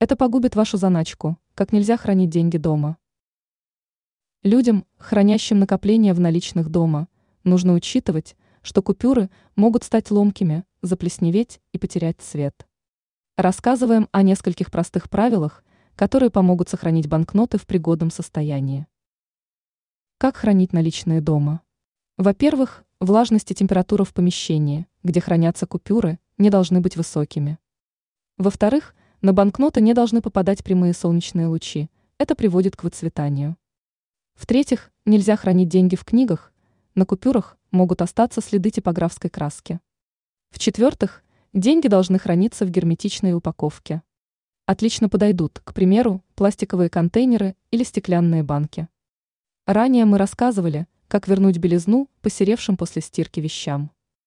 Это погубит вашу заначку, как нельзя хранить деньги дома. Людям, хранящим накопления в наличных дома, нужно учитывать, что купюры могут стать ломкими, заплесневеть и потерять цвет. Рассказываем о нескольких простых правилах, которые помогут сохранить банкноты в пригодном состоянии. Как хранить наличные дома? Во-первых, влажность и температура в помещении, где хранятся купюры, не должны быть высокими. Во-вторых, на банкноты не должны попадать прямые солнечные лучи, это приводит к выцветанию. В-третьих, нельзя хранить деньги в книгах, на купюрах могут остаться следы типографской краски. В-четвертых, деньги должны храниться в герметичной упаковке. Отлично подойдут, к примеру, пластиковые контейнеры или стеклянные банки. Ранее мы рассказывали, как вернуть белизну посеревшим после стирки вещам.